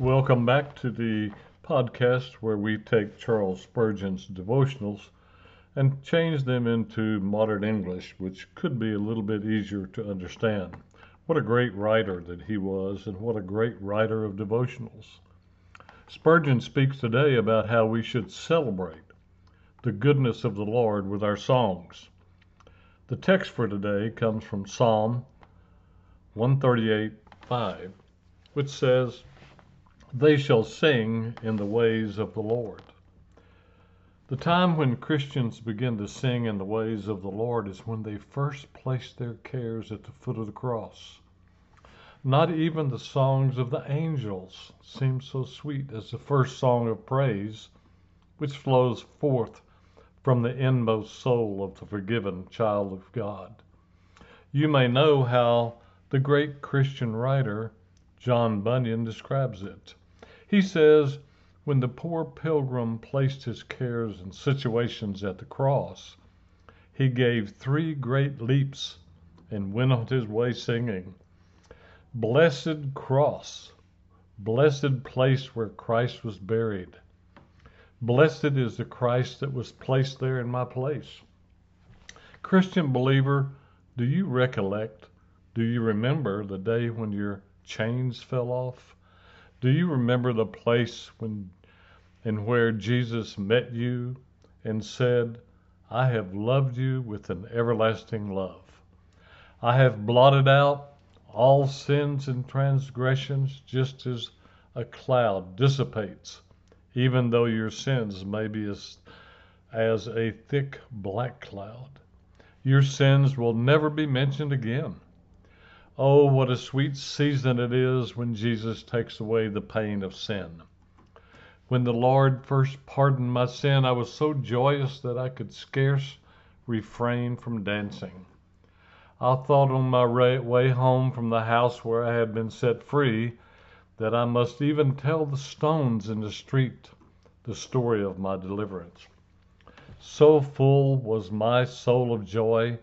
Welcome back to the podcast where we take Charles Spurgeon's devotionals and change them into modern English, which could be a little bit easier to understand. What a great writer that he was, and what a great writer of devotionals. Spurgeon speaks today about how we should celebrate the goodness of the Lord with our songs. The text for today comes from Psalm 138 5, which says, they shall sing in the ways of the Lord. The time when Christians begin to sing in the ways of the Lord is when they first place their cares at the foot of the cross. Not even the songs of the angels seem so sweet as the first song of praise, which flows forth from the inmost soul of the forgiven child of God. You may know how the great Christian writer John Bunyan describes it. He says, when the poor pilgrim placed his cares and situations at the cross, he gave three great leaps and went on his way singing, Blessed cross, blessed place where Christ was buried. Blessed is the Christ that was placed there in my place. Christian believer, do you recollect, do you remember the day when your chains fell off? Do you remember the place when and where Jesus met you and said, I have loved you with an everlasting love. I have blotted out all sins and transgressions just as a cloud dissipates, even though your sins may be as, as a thick black cloud. Your sins will never be mentioned again. Oh, what a sweet season it is when Jesus takes away the pain of sin. When the Lord first pardoned my sin, I was so joyous that I could scarce refrain from dancing. I thought on my way home from the house where I had been set free that I must even tell the stones in the street the story of my deliverance. So full was my soul of joy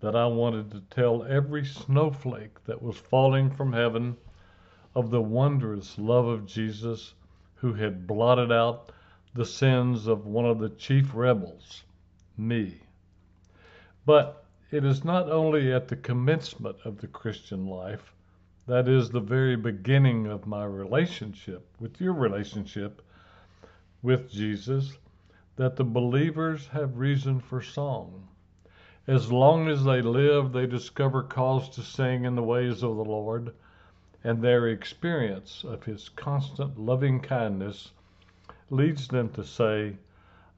that I wanted to tell every snowflake that was falling from heaven of the wondrous love of Jesus who had blotted out the sins of one of the chief rebels, me. But it is not only at the commencement of the Christian life, that is the very beginning of my relationship with your relationship with Jesus, that the believers have reason for song. As long as they live, they discover cause to sing in the ways of the Lord, and their experience of His constant loving kindness leads them to say,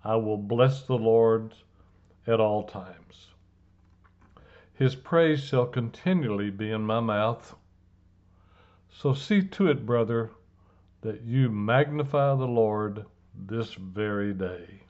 I will bless the Lord at all times. His praise shall continually be in my mouth. So see to it, brother, that you magnify the Lord this very day.